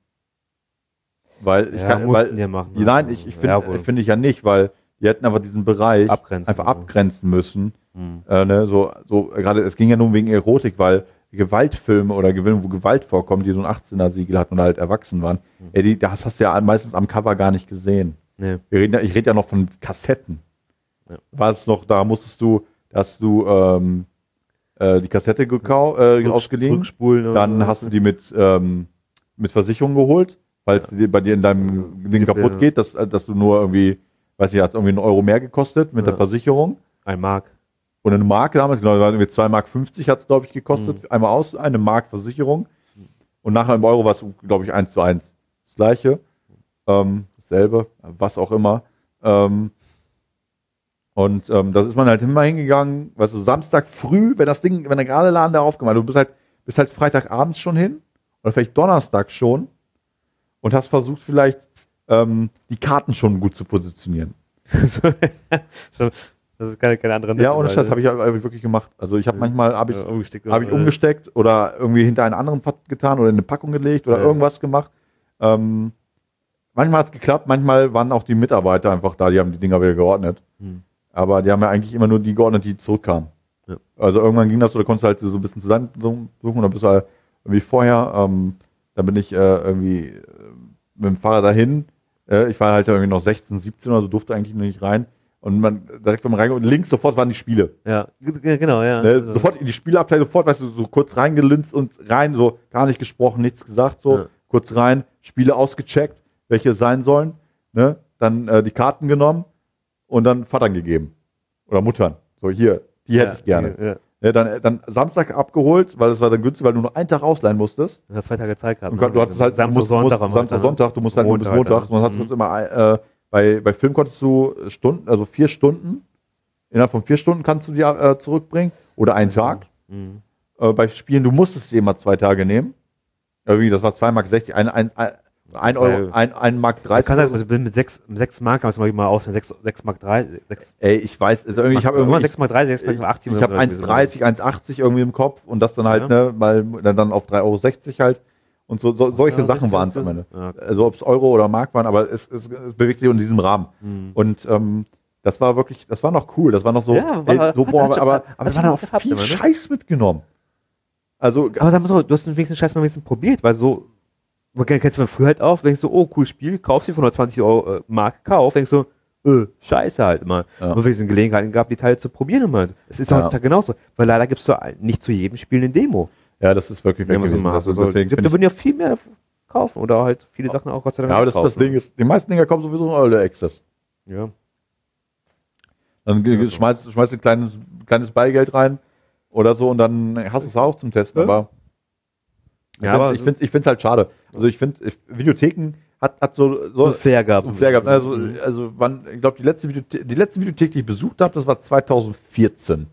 Weil ich ja, kann, weil, die ja machen. ja, nein, ich, ich finde Ja, wohl. finde ich ja nicht, weil die hätten aber diesen Bereich Abgrenzen, einfach ja. abgrenzen müssen. Mhm. Äh, ne, so, so, gerade, es ging ja nur wegen Erotik, weil Gewaltfilme oder Gewinne, wo Gewalt vorkommt, die so ein 18er-Siegel hatten und halt erwachsen waren, Mhm. ey, die, das hast du ja meistens am Cover gar nicht gesehen. Nee. Wir reden ja, ich rede ja noch von Kassetten. Ja. War es noch, da musstest du, da hast du ähm, äh, die Kassette gekau äh, Zurück- ausgeliehen, dann hast du die mit, ähm, mit Versicherung geholt, falls die bei dir in deinem Ding Ja. kaputt geht, dass, äh, dass du nur irgendwie, weiß ich, hat irgendwie einen Euro mehr gekostet mit Ja. der Versicherung. Ein Mark. Und eine Mark damals, genau, irgendwie 2 Mark 50 hat es, glaube ich, gekostet. Mhm. Einmal aus, eine Mark Versicherung. Und nachher im Euro war es, glaube ich, 1 zu 1. Das gleiche. Ähm, dasselbe, was auch immer. Ähm, und ähm, das ist man halt immer hingegangen, weißt du, Samstag früh, wenn das Ding, wenn der gerade Laden da aufgemacht, du bist halt, bist halt Freitagabends schon hin oder vielleicht Donnerstag schon und hast versucht vielleicht ähm, die Karten schon gut zu positionieren. Schon- das ist keine, keine andere Ja, ohne Scheiß habe ich hab ich wirklich gemacht. Also ich habe manchmal habe ich äh, umgesteckt. habe ich umgesteckt oder irgendwie hinter einen anderen Pfad getan oder in eine Packung gelegt oder Ja. irgendwas gemacht. Ähm, manchmal hat es geklappt, manchmal waren auch die Mitarbeiter einfach da, die haben die Dinger wieder geordnet. Hm. Aber die haben ja eigentlich immer nur die geordnet, die zurückkamen. Ja. Also irgendwann ging das, oder konntest du halt so ein bisschen zusammensuchen, oder bist du halt wie vorher, ähm, dann bin ich äh, irgendwie äh, mit dem Fahrrad dahin. Äh, ich war halt irgendwie noch 16, 17 oder so, durfte eigentlich noch nicht rein. Und man direkt beim Reingehen und links sofort waren die Spiele. Ja, genau, ja. Ne, sofort in die Spielabteilung, sofort, weißt du, so kurz reingelünzt und rein, so gar nicht gesprochen, nichts gesagt, so Ja. kurz rein, Spiele ausgecheckt, welche sein sollen, ne? dann äh, die Karten genommen und dann Vatern gegeben. Oder Muttern. So, hier, die hätte ja, ich gerne. Ja. Ne, dann, äh, dann Samstag abgeholt, weil es war dann günstig, weil du nur einen Tag ausleihen musstest. Du hast zwei Tage Zeit gehabt. Und du hattest halt, Samstag, musst, Sonntag, musst, am Samstag, Montag, Sonntag, du musst halt nur bis Montag, Montag. ja. Sonst hast du Mhm. uns immer, äh, bei, bei Film konntest du Stunden, also vier Stunden, innerhalb von vier Stunden kannst du die äh, zurückbringen. Oder einen Tag. Mhm. Äh, bei Spielen, du musstest sie immer zwei Tage nehmen. Irgendwie, das war 2 Mark 60, ein, ein, ein, ein Euro, ein, ein Mark Ich 30. kann sagen, ich bin mit 6, mit 6 Mark, kannst du mal aus, 6, 6 Mark 3, 6, Ey, ich weiß, also irgendwie, ich habe irgendwie, 6 Mark 3, 6 Mark 80. ich habe 1,30, 1,80 irgendwie im Kopf und das dann halt, ne, mal dann dann auf 3,60 Euro halt. Und so, so solche Sachen waren es am Ende. Ja. Also ob es Euro oder Mark waren, aber es, es, es bewegt sich in diesem Rahmen. Mhm. Und ähm, das war wirklich, das war noch cool. Das war noch so, Ja, war- ey, so boah, schon- aber, aber es war noch gehabt viel immer, ne? Scheiß mitgenommen. Also, Aber sag mal so, du hast den wenigsten Scheiß mal wenigstens probiert, weil so, man kennst du von früher halt auf, denkst du, oh, cooles Spiel, kaufst dir für 120 Euro äh, Mark Kauf, denkst du, äh, scheiße halt immer. Ja. Und wenigstens Gelegenheiten gehabt, die Teile zu probieren immer. Es ist Ja. heutzutage genauso. Weil leider gibt's so ein- nicht zu jedem Spiel eine Demo. Ja, das ist wirklich Wenn man so gewesen. macht. Das ist- Also, deswegen ich- würden ja viel mehr kaufen oder halt viele Sachen auch Gott sei Dank Ja, aber das, das. Ding ist, die meisten Dinger kommen sowieso in Early Access. Ja. Dann Ja, schmeißt, schmeißt ein kleines, kleines Beigeld rein oder so und dann hast du es auch zum Testen. Ja. Aber Ja, aber ich finde ich find's halt schade. Also ich finde, Videotheken hat, hat so, so so ein Flair gehabt. so Flair gehabt. Also, Mhm. also wann, ich glaube, die letzte Videothek, die letzte Videothek, die ich besucht habe, das war 2014.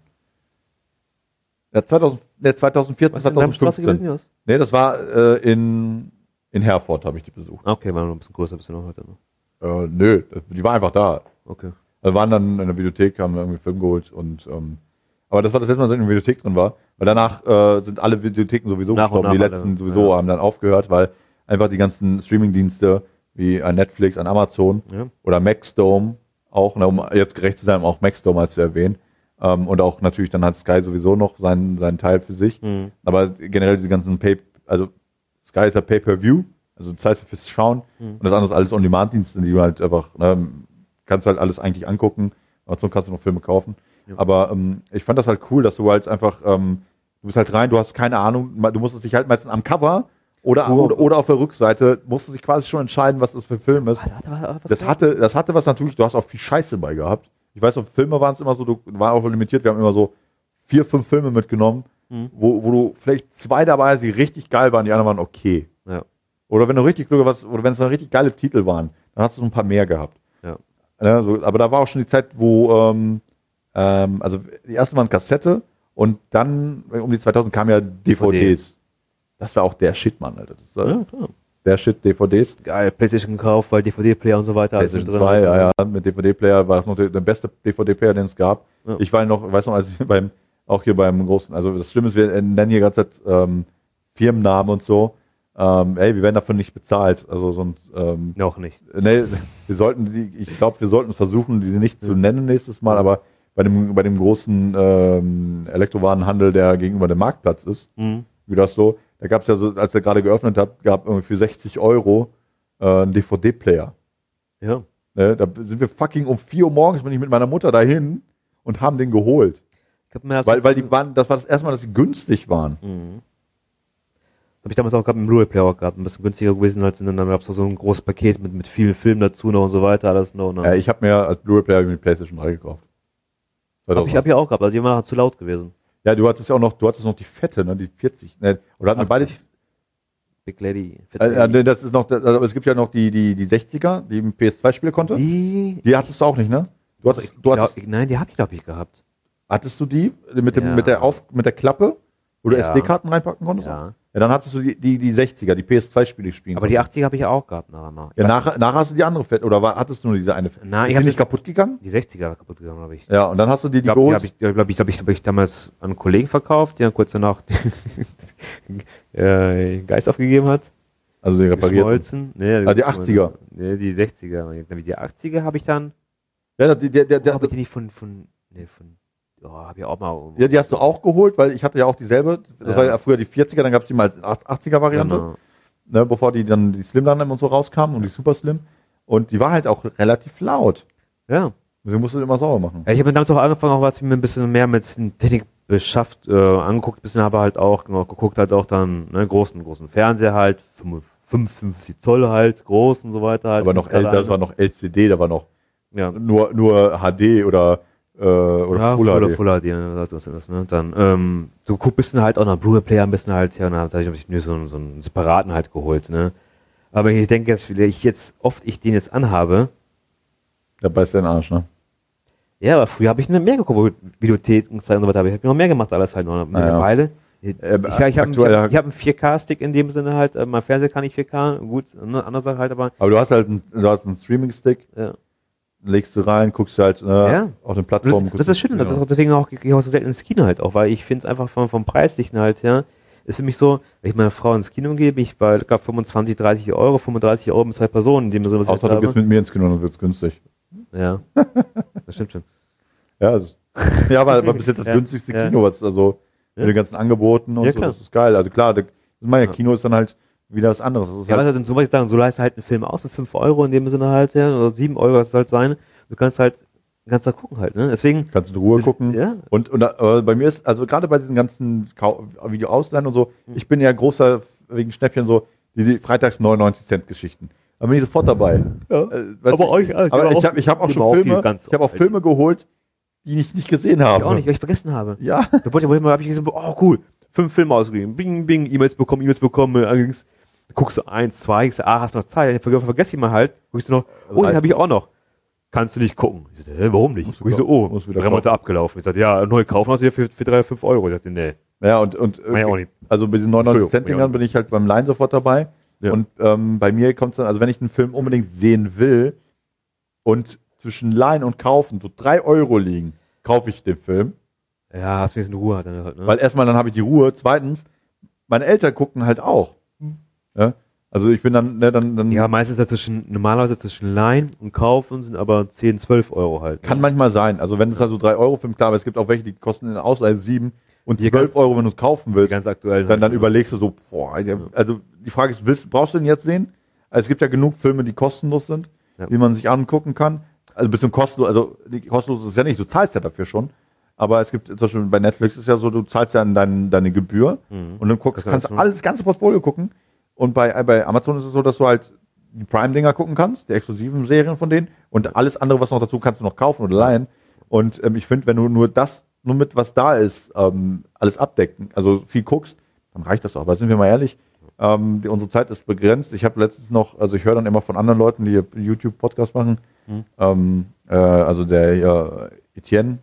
Ja, 2000, ne, 2014, Was in der Straße 2015. gewesen? Nee, das war äh, in, in Herford, habe ich die besucht. Okay, war noch ein bisschen größer, ein bisschen noch heute. Ne? Äh, nö, die war einfach da. Okay. Wir waren dann in der Videothek, haben irgendwie einen Film geholt und ähm, aber das war das letzte Mal, dass ich in der Videothek drin war, weil danach äh, sind alle Videotheken sowieso Nach gestorben, die letzten alle, sowieso ja. haben dann aufgehört, weil einfach die ganzen Streamingdienste wie ein Netflix, ein Amazon Ja. oder Maxdome auch, ne, um jetzt gerecht zu sein, auch Maxdome als zu erwähnen. Ähm, und auch natürlich, dann hat Sky sowieso noch seinen, seinen Teil für sich. Mhm. Aber generell diese ganzen Pay, also Sky ist ja Pay-Per-View, also Zeit fürs Schauen. Mhm. Und das andere ist alles On-Demand-Dienste, die du halt einfach, ne, kannst halt alles eigentlich angucken. Amazon kannst du noch Filme kaufen. Ja. Aber ähm, ich fand das halt cool, dass du halt einfach, ähm, du bist halt rein, du hast keine Ahnung, du musstest dich halt meistens am Cover oder, Oh. oder, oder auf der Rückseite, musstest dich quasi schon entscheiden, was das für ein Film ist. Warte, warte, warte, was Das hatte, das hatte was natürlich, du hast auch viel Scheiße bei gehabt. Ich weiß noch, Filme waren es immer so, du war auch limitiert, wir haben immer so vier, fünf Filme mitgenommen, Mhm. wo, wo du vielleicht zwei dabei hast, die richtig geil waren, die anderen waren okay. Ja. Oder wenn du richtig Glück hast, oder wenn es dann richtig geile Titel waren, dann hast du so ein paar mehr gehabt. Ja. Ja, so, aber da war auch schon die Zeit, wo, ähm, ähm, also die ersten waren Kassette und dann um die 2000 kamen ja DVDs. Das war auch der Shit, Mann, Alter. Das Ja, klar. Der Shit, DVDs. Geil, Playstation gekauft, weil DVD-Player und so weiter. alles PlayStation mit drin 2, war. ja, ja, mit DVD-Player war das noch der, der beste DVD-Player, den es gab. Ja. Ich war noch, weiß noch, als ich beim, auch hier beim großen, also das Schlimme ist, wir nennen hier ganze Zeit ähm, Firmennamen und so. Ähm, ey, wir werden dafür nicht bezahlt. Also sonst, ähm, Noch nicht. nee, wir sollten die, ich glaube, wir sollten es versuchen, die nicht zu nennen nächstes Mal, aber bei dem, bei dem großen ähm, Elektrowarenhandel, der gegenüber dem Marktplatz ist, Mhm. wie das so, da gab es ja so, als er gerade geöffnet hat, gab irgendwie für 60 Euro äh, einen DVD-Player. Ja. Ne, da sind wir fucking um 4 Uhr morgens, bin ich mit meiner Mutter dahin und haben den geholt. Mir Weil, weil die waren, das war das erste Mal, dass sie günstig waren. Mhm. Habe ich damals auch gehabt, einen Blu-ray-Player gehabt, ein bisschen günstiger gewesen als in dann gab es so ein großes Paket mit, mit vielen Filmen dazu noch und so weiter, alles noch. Und dann Äh, ich habe mir als Blu-ray-Player die PlayStation 3 gekauft. hab ich hab ja auch gehabt, also die war nachher zu laut gewesen. Ja, du hattest ja auch noch, du hattest noch die fette, ne, die 40. Ne, oder hatten wir beide, 80. Big Lady. Fat äh, äh, nee, das ist noch, das, aber es gibt ja noch die, die, die 60er, die im PS2 spielen konnte. Die, die. hattest du auch nicht, ne? Du hattest, ich du glaub, hattest, ich, nein, die habe ich glaube ich gehabt. hattest du die mit dem, Ja. mit der Auf, mit der Klappe, wo du Ja. SD-Karten reinpacken konntest? Ja. Ja, dann hattest du die, die, die 60er, die PS2-Spiele spielen. Aber die konntest. 80er habe ich auch gehabt nachher noch. Ja, nachher, nachher hast du die andere Fett, oder war, hattest du nur diese eine Fett? Nein, ich ist hab die nicht nicht- kaputt gegangen? Die 60er war kaputt gegangen, glaube ich. Ja, und dann hast du die, Ich die glaube, die geholt. habe ich, glaub ich, glaub ich, hab ich damals an einen Kollegen verkauft, der kurz danach äh, Geist aufgegeben hat. also die repariert. Nee, Ah, die 80er. Nee, die 60er. Die 80er habe ich dann. Ja, die, der, der, Der, der, habe ich die nicht von, von, nee, von, oh, habe ich auch mal. ja, die hast du auch geholt, weil ich hatte ja auch dieselbe. Das Ja. war ja früher die 40er, dann gab es die mal als 80er-Variante, Genau. ne, bevor die dann die Slim dann und so rauskamen und die Super Slim. Und die war halt auch relativ laut. Ja. Sie musste immer sauber machen. ja. Ich habe damals auch angefangen, auch was mir ein bisschen mehr mit Technik beschafft, äh, angeguckt, bisschen aber halt auch, genau, geguckt halt auch dann, ne, großen, großen Fernseher halt, 55 Zoll halt, groß und so weiter halt. Aber noch älter, das war noch LCD, da war noch ja. nur, nur HD oder, äh, oder ja, Full Full, HD. Full HD, ne, das das, ne? Dann, ähm, du guckst bisschen halt auch nach Blu-ray-Player ein bisschen halt, ja, und dann habe ich mir so, einen- so einen separaten halt geholt, ne? Aber ich denke jetzt, wie ich jetzt, oft ich den jetzt anhabe, Da beißt der den Arsch, ne? ja, aber früher habe ich mehr geguckt, wo Videotheken und so weiter, ich habe noch mehr gemacht, alles halt noch mittlerweile. Ich, Äh, ich, ich habe ich aktuell- hab, ich hab einen 4K-Stick in dem Sinne halt, äh, mein Fernseher kann ich 4K, gut, eine andere Sache halt, aber, Aber du hast halt einen, du hast einen Streaming-Stick, ja. Legst du rein, guckst halt äh, Ja. auf den Das, Plattformen. das ist schön, das ist auch deswegen auch, ich gehe auch so selten ins Kino halt auch, weil ich finde es einfach vom, vom Preislichen halt, ja, ist für mich so, wenn ich meiner Frau ins Kino gehe, bin ich bei locker 25, 30 Euro, 35 Euro mit zwei Personen, in dem Sinne, was Außer ich du gehst mit mir ins Kino, dann wird's günstig. Ja, das stimmt schon. Ja, das, ja aber, aber bis jetzt das Ja, günstigste. Kino, was also mit den ganzen Angeboten und so, das ist geil. Also klar, der, mein Ja. Kino ist dann halt wieder was anderes. Das ist Ja, halt, halt, so was ich sagen, so leist halt einen Film aus, für 5 Euro in dem Sinne halt, ja, oder 7 Euro, was es halt sein. Du kannst halt ganzen Tag gucken halt, ne? Deswegen, kannst du in Ruhe ist- gucken. ja, Und, und äh, bei mir ist, also gerade bei diesen ganzen Kau- Video ausleihen und so, Hm. ich bin ja großer wegen Schnäppchen so, die, die freitags 99 Cent Geschichten. Da bin ich sofort dabei. Ja. Äh, Aber euch alles, aber ich habe ich hab auch schon Filme, ganz ich habe auch. Filme geholt, die ich nicht gesehen ich habe. auch nicht, weil ich vergessen habe. Ja, Da wollte ich, habe ich gesehen, oh cool, fünf Filme ausgegeben. Bing, bing, E-Mails bekommen, E-Mails bekommen, allerdings guckst du eins, zwei, ich sag, ah, hast noch Zeit, ver vergesse ich mal halt, guckst du noch, oh, den habe ich auch noch. Kannst du nicht gucken. Ich sag, hä, warum nicht? Ich so, oh, drei Monate abgelaufen. Ich sag, ja, neu kaufen hast du ja für, für drei, fünf Euro. Ich sagte, nee, Ja, und, und nicht. also bei diesen 99 Cent Dingern bin ich halt beim Line sofort dabei. Ja. Und ähm, bei mir kommt es dann, also wenn ich einen Film unbedingt sehen will und zwischen Line und Kaufen so drei Euro liegen, kaufe ich den Film. Ja, hast wenigstens Ruhe dann halt, ne? Weil erstmal dann habe ich die Ruhe. Zweitens, meine Eltern gucken halt auch. Ja? Also ich bin dann, ne, dann, dann ja, meistens dazwischen, normalerweise zwischen Line und Kaufen sind aber 10, 12 Euro halt. kann ne? manchmal sein. Also wenn es halt so drei Euro Film, klar, aber es gibt auch welche, die kosten in der Ausleihe sieben und Hier zwölf Euro, wenn du es kaufen willst. ganz aktuell. dann, dann überlegst du so, boah, also die Frage ist, willst, brauchst du den jetzt sehen? Also es gibt ja genug Filme, die kostenlos sind, Ja. die man sich angucken kann. Also ein bisschen kostenlos, also kostenlos ist es ja nicht, du zahlst ja dafür schon. Aber es gibt zum Beispiel bei Netflix ist ja so, du zahlst ja dein, deine Gebühr Mhm. und dann guckst, kannst du alles, das ganze Portfolio gucken. Und bei, bei Amazon ist es so, dass du halt die Prime-Dinger gucken kannst, die exklusiven Serien von denen und alles andere, was noch dazu kannst du noch kaufen oder leihen. Und ähm, ich finde, wenn du nur das, nur mit was da ist, ähm, alles abdecken, also viel guckst, dann reicht das auch. Aber sind wir mal ehrlich, ähm, die, unsere Zeit ist begrenzt. Ich habe letztens noch, also ich höre dann immer von anderen Leuten, die YouTube-Podcast machen, Mhm. ähm, äh, also der ja, Etienne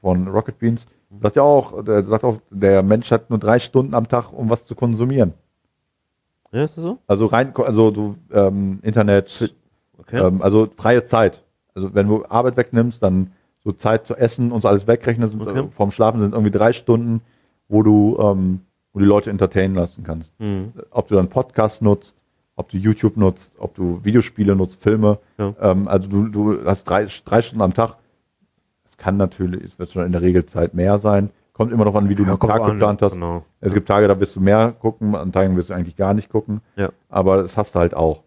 von Rocket Beans, sagt ja auch, der sagt auch, der Mensch hat nur drei Stunden am Tag, um was zu konsumieren. Ja, ist das so? Also rein, also du, ähm, Internet, Okay. ähm, also freie Zeit. Also wenn du Arbeit wegnimmst, dann so Zeit zu essen und so alles wegrechnest, Okay. äh, vorm Schlafen sind irgendwie drei Stunden, wo du, ähm, wo die Leute entertainen lassen kannst. Mhm. Ob du dann Podcast nutzt, ob du YouTube nutzt, ob du Videospiele nutzt, Filme. Ja. Ähm, also du, du hast drei, drei Stunden am Tag. Es kann natürlich, es wird schon in der Regel Zeit mehr sein. Kommt immer noch an, wie du den kommt Tag an, geplant hast. Genau. Es gibt Tage, da wirst du mehr gucken, an Tagen wirst du eigentlich gar nicht gucken. Ja. Aber das hast du halt auch.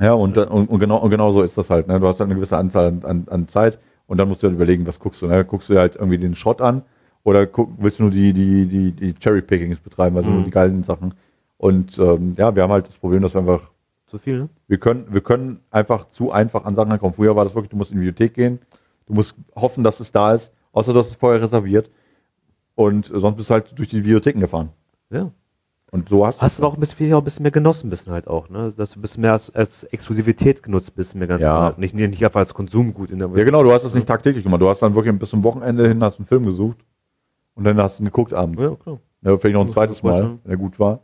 Ja, und, und, und, genau, und genau so ist das halt. Ne? Du hast halt eine gewisse Anzahl an, an, an Zeit und dann musst du halt überlegen, was guckst du. Ne? Guckst du halt irgendwie den Schrott an oder guck, willst du nur die, die, die, die Cherry-Pickings betreiben, also Mhm. nur die geilen Sachen. Und ähm, ja, wir haben halt das Problem, dass wir einfach, Zu viel, ne? wir können, wir können einfach zu einfach an Sachen rankommen. Früher war das wirklich, du musst in die Bibliothek gehen, du musst hoffen, dass es da ist, außer du hast es vorher reserviert. Und sonst bist du halt durch die Bibliotheken gefahren. Ja. Und so hast, Hast du auch ein bisschen, auch ein bisschen mehr genossen, bisschen halt auch, ne? Dass du ein bisschen mehr als, als Exklusivität genutzt bist, mehr ganz Ja. Nicht, nicht einfach als Konsumgut in der Ja, genau, du hast es nicht tagtäglich gemacht. Du hast dann wirklich bis zum Wochenende hin hast einen Film gesucht und dann hast du ihn geguckt abends. Ja, klar. Ja, vielleicht noch ein zweites Mal, wenn er gut war.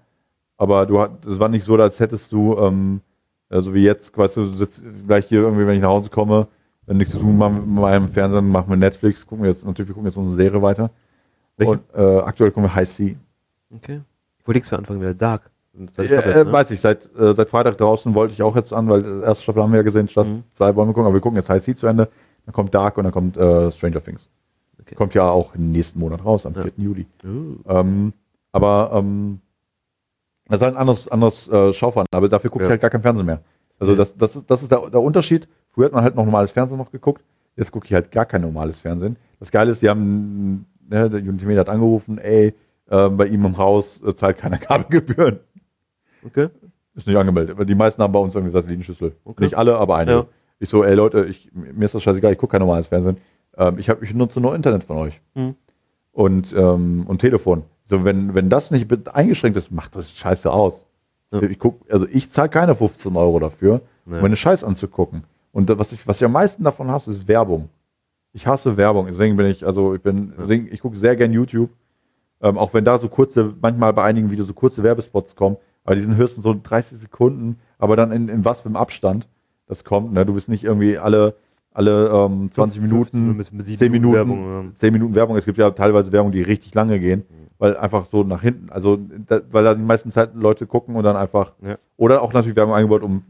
Aber du hat, es war nicht so, als hättest du, ähm, also wie jetzt, weißt du, du sitzt gleich hier irgendwie, wenn ich nach Hause komme, wenn nichts zu tun machen mit meinem Fernsehen, machen wir Netflix, gucken wir jetzt, natürlich, wir gucken jetzt unsere Serie weiter. Welche? Und äh, aktuell gucken wir High Sea. Okay. Ich wollte nichts für anfangen, wieder Dark. Das Äh, ist doch jetzt, äh, ne? Weiß ich, seit, äh, seit Freitag draußen wollte ich auch jetzt an, weil die erste Staffel haben wir ja gesehen, statt Mhm. zwei wollen wir gucken, aber wir gucken jetzt High Sea zu Ende, dann kommt Dark und dann kommt äh, Stranger Things. Okay. Kommt ja auch im nächsten Monat raus, am Ja. 4. Juli. Uh, Ähm, aber ähm, das ist halt ein anderes, anderes äh, Schaufern, aber dafür gucke Ja. ich halt gar kein Fernsehen mehr. Also Ja. das, das ist, das ist der, der Unterschied. Früher hat man halt noch normales Fernsehen noch geguckt, jetzt gucke ich halt gar kein normales Fernsehen. Das Geile ist, die haben, ne, der Unitimedia hat angerufen, ey, äh, bei ihm im Haus äh, zahlt keiner Kabelgebühren. okay. Ist nicht angemeldet. Die meisten haben bei uns irgendwie Satellitenschüssel. Okay. Nicht alle, aber einige. Ja. Ich so, ey Leute, ich, mir ist das scheißegal, ich gucke kein normales Fernsehen. Ähm, ich, hab, ich nutze nur Internet von euch. Hm. Und, ähm, und Telefon. So, wenn, wenn das nicht eingeschränkt ist, macht das scheiße aus. Ja. Ich guck, also ich zahle keine 15 Euro dafür, Nee. um eine Scheiß anzugucken. Und was ich, was ich am meisten davon hasse, ist Werbung. Ich hasse Werbung. Deswegen bin ich, also ich bin, ich gucke sehr gern YouTube. Ähm, auch wenn da so kurze, manchmal bei einigen Videos so kurze Werbespots kommen, aber die sind höchstens so 30 Sekunden, aber dann in, in was für einem Abstand das kommt. Ne? Du bist nicht irgendwie alle, alle ähm, 20 Minuten, mit, mit sieben 10 Minuten, Werbung, 10 Minuten Werbung. Es gibt ja teilweise Werbung, die richtig lange gehen, weil einfach so nach hinten, also da, weil da die meisten Zeit Leute gucken und dann einfach, Ja. oder auch natürlich Werbung eingebaut, um,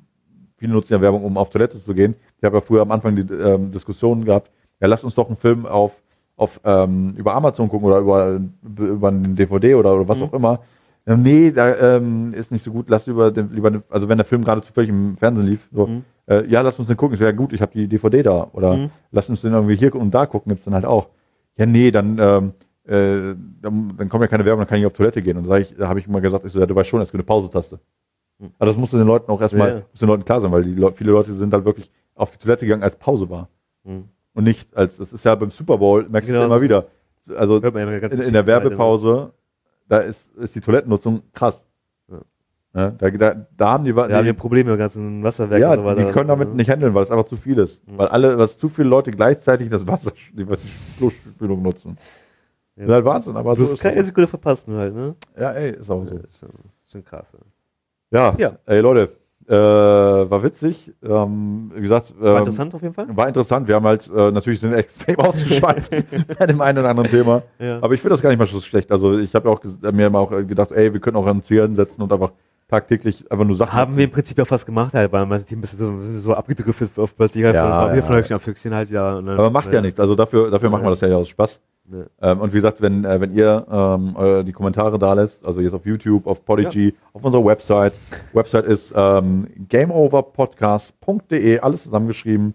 viele nutzen ja Werbung, um auf Toilette zu gehen. Ich habe ja früher am Anfang die ähm, Diskussionen gehabt, ja, lass uns doch einen Film auf, auf ähm, über Amazon gucken oder über, über einen DVD oder, oder was Mhm. auch immer. Ja, nee, da ähm, ist nicht so gut, lass über den, lieber, den- also wenn der Film gerade zufällig im Fernsehen lief, so, Mhm. äh, ja, lass uns den gucken. So, ja gut, ich habe die DVD da. Oder Mhm. lass uns den irgendwie hier und da gucken, gibt's dann halt auch. Ja, nee, dann, ähm, äh, dann, dann kommt ja keine Werbung, dann kann ich auf Toilette gehen. Und da, da habe ich immer gesagt, ich so, ja, du weißt schon, es gibt eine Pausetaste. Mhm. Aber das musste den Leuten auch erstmal, Ja. den Leuten klar sein, weil die viele Leute sind halt wirklich auf die Toilette gegangen, als Pause war. Mhm. Und nicht als, das ist ja beim Super Bowl, merkst du Genau. es ja immer wieder. Also ja in, in der? Werbepause, da ist, ist die Toilettennutzung krass. Ja. Da, da, da haben die, Ja, die, wir Probleme mit ganzen Wasserwerken ja, so die können damit nicht handeln, weil es einfach zu viel ist. Mhm. Weil alle, was zu viele Leute gleichzeitig das Wasser, die Klospülung nutzen. Ja. Das ist halt Wahnsinn, aber Du so hast keine. Sekunde verpasst, nur halt, ne? Ja, ey, ist auch so. Ja, ist schon, schon krass. Ja, Ja. ey Leute, äh, war witzig. Ähm, wie gesagt, War ähm, interessant auf jeden Fall. war interessant. Wir haben halt äh, natürlich sind extrem ausgeschweift bei dem einen oder anderen Thema. Ja. Aber ich finde das gar nicht mal so schlecht. Also ich habe ja auch mir auch äh, gedacht, ey, wir können auch an Zielen setzen und einfach tagtäglich einfach nur Sachen. Haben wir im Prinzip auch fast gemacht, halt, weil man Team ein bisschen so, so abgedriftet auf plötzlich halt Ja, von, ja. von Höchstchen auf Höchstchen halt, ja. aber macht ja nichts. Also dafür, dafür machen wir das ja aus Spaß. Ja. Ähm, und wie gesagt, wenn, äh, wenn ihr ähm, äh, die Kommentare da lässt, also jetzt auf YouTube, auf Podigy, auf unserer Website. Website ist ähm, gameoverpodcast.de, alles zusammengeschrieben.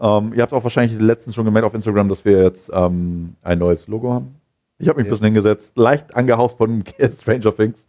Ähm, ihr habt auch wahrscheinlich letztens schon gemerkt auf Instagram, dass wir jetzt ähm, ein neues Logo haben. Ich habe mich ein Ja. bisschen hingesetzt, leicht angehaucht von Stranger Things,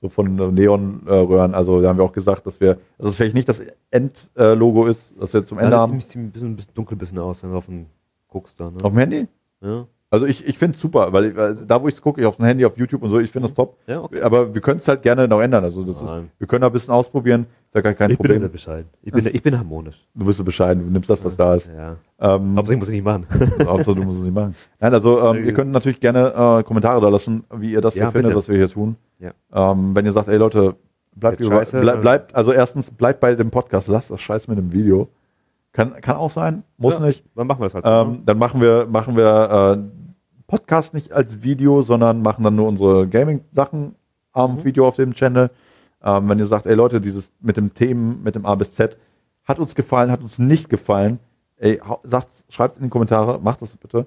so von äh, Neonröhren. Also da haben wir auch gesagt, dass wir, dass es vielleicht nicht das Endlogo ist, das wir zum Ende Sah haben. ziemlich, ziemlich, bisschen, ein bisschen dunkel bisschen aus, wenn du auf den guckst da, ne? Auf dem Handy? Ja. Also ich, ich finde es super, weil ich, weil da, wo ich es gucke, ich auf dem Handy, auf YouTube und so, ich finde das top. Ja, okay. Aber wir können es halt gerne noch ändern. Also das ist, wir können da ein bisschen ausprobieren. Ist ja gar kein ich bin sehr Problem. bescheiden. Ich bin, ich bin harmonisch. Du bist so bescheiden, du nimmst das, was da ist. Ja. Ähm, Hauptsächlich muss ich nicht machen. Außer du musst es nicht machen. Nein, also ähm, ihr könnt natürlich gerne äh, Kommentare da lassen, wie ihr das Ja, hier findet, bitte. was wir hier tun. Ja. Ähm, wenn ihr sagt, ey Leute, bleibt, über, scheiße, bleib, dann- bleibt, also erstens, bleibt bei dem Podcast, lasst das Scheiß mit dem Video. Kann, kann auch sein, muss Ja, nicht. Dann machen wir das halt. Ähm, dann machen wir, machen wir äh, Podcast nicht als Video, sondern machen dann nur unsere Gaming-Sachen am Mhm. Video auf dem Channel. Ähm, wenn ihr sagt, ey Leute, dieses mit dem Themen, mit dem A bis Z, hat uns gefallen, hat uns nicht gefallen, ey, sagt, schreibt in die Kommentare, macht das bitte.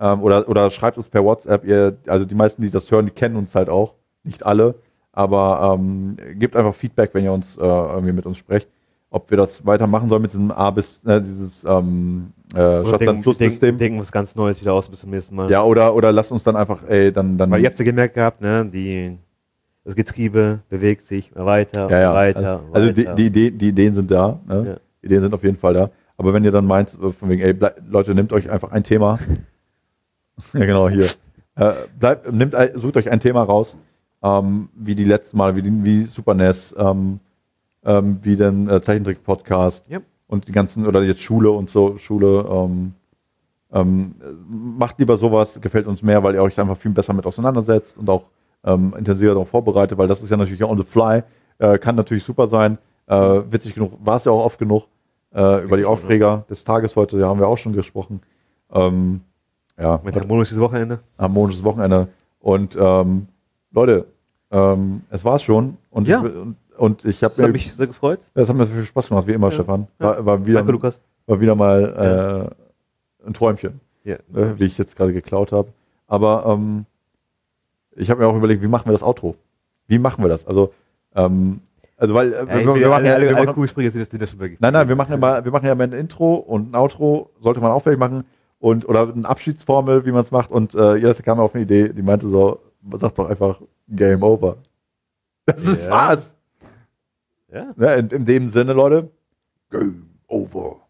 Ähm, oder, oder schreibt uns per WhatsApp. Ihr, also die meisten, die das hören, die kennen uns halt auch. Nicht alle. Aber ähm, gebt einfach Feedback, wenn ihr uns äh, irgendwie mit uns sprecht, ob wir das weitermachen sollen mit diesem A bis, äh, dieses ähm, äh, Oder denken, denken was ganz Neues wieder aus bis zum nächsten Mal. Ja, oder, oder lasst uns dann einfach, ey, dann, dann. Weil ihr habt ja gemerkt gehabt, ne, die, das Getriebe bewegt sich weiter, ja, ja. weiter, also die, weiter. die, Idee, die Ideen sind da, ne? Ja. Die Ideen sind auf jeden Fall da. Aber wenn ihr dann meint, von wegen, ey, Leute, nehmt euch einfach ein Thema. ja, genau, hier. Äh, bleibt, ein- sucht euch ein Thema raus, ähm, wie die letzten Mal, wie, die, wie Super NES, ähm, ähm, wie den äh, Zeichentrick-Podcast Ja. und die ganzen, oder jetzt Schule und so, Schule, ähm, ähm, macht lieber sowas, gefällt uns mehr, weil ihr euch einfach viel besser mit auseinandersetzt und auch ähm, intensiver darauf vorbereitet, weil das ist ja natürlich on the fly, äh, kann natürlich super sein, äh, witzig genug, war es ja auch oft genug, äh, über die schon, Aufreger des Tages heute, da haben wir auch schon gesprochen. Ähm, ja, Mit harmonisches Wochenende. harmonisches Wochenende. Und ähm, Leute, ähm, es war's schon. Und Ja. ich, und, und ich habe Das hat mir, mich sehr gefreut. das hat mir viel Spaß gemacht, wie immer, Ja. Stefan. War, war, wieder, Danke, Lukas. war wieder mal äh, ein Träumchen, Ja. ne, wie ich jetzt gerade geklaut habe. Aber ähm, ich habe mir auch überlegt, wie machen wir das Outro? Wie machen wir das? Also, ähm, also weil äh, Ja, wir, wir, machen ja, alle, wir alle machen, das, das wirklich. Nein, nein, wir machen ja mal, wir machen ja mal ein Intro und ein Outro, sollte man auch vielleicht machen. Und, oder eine Abschiedsformel, wie man es macht. Und äh, Jeder kam auf eine Idee, die meinte so, sag doch einfach Game Over. Das ist Ja. Ja. Ne, in, in dem Sinne, Leute, Game Over.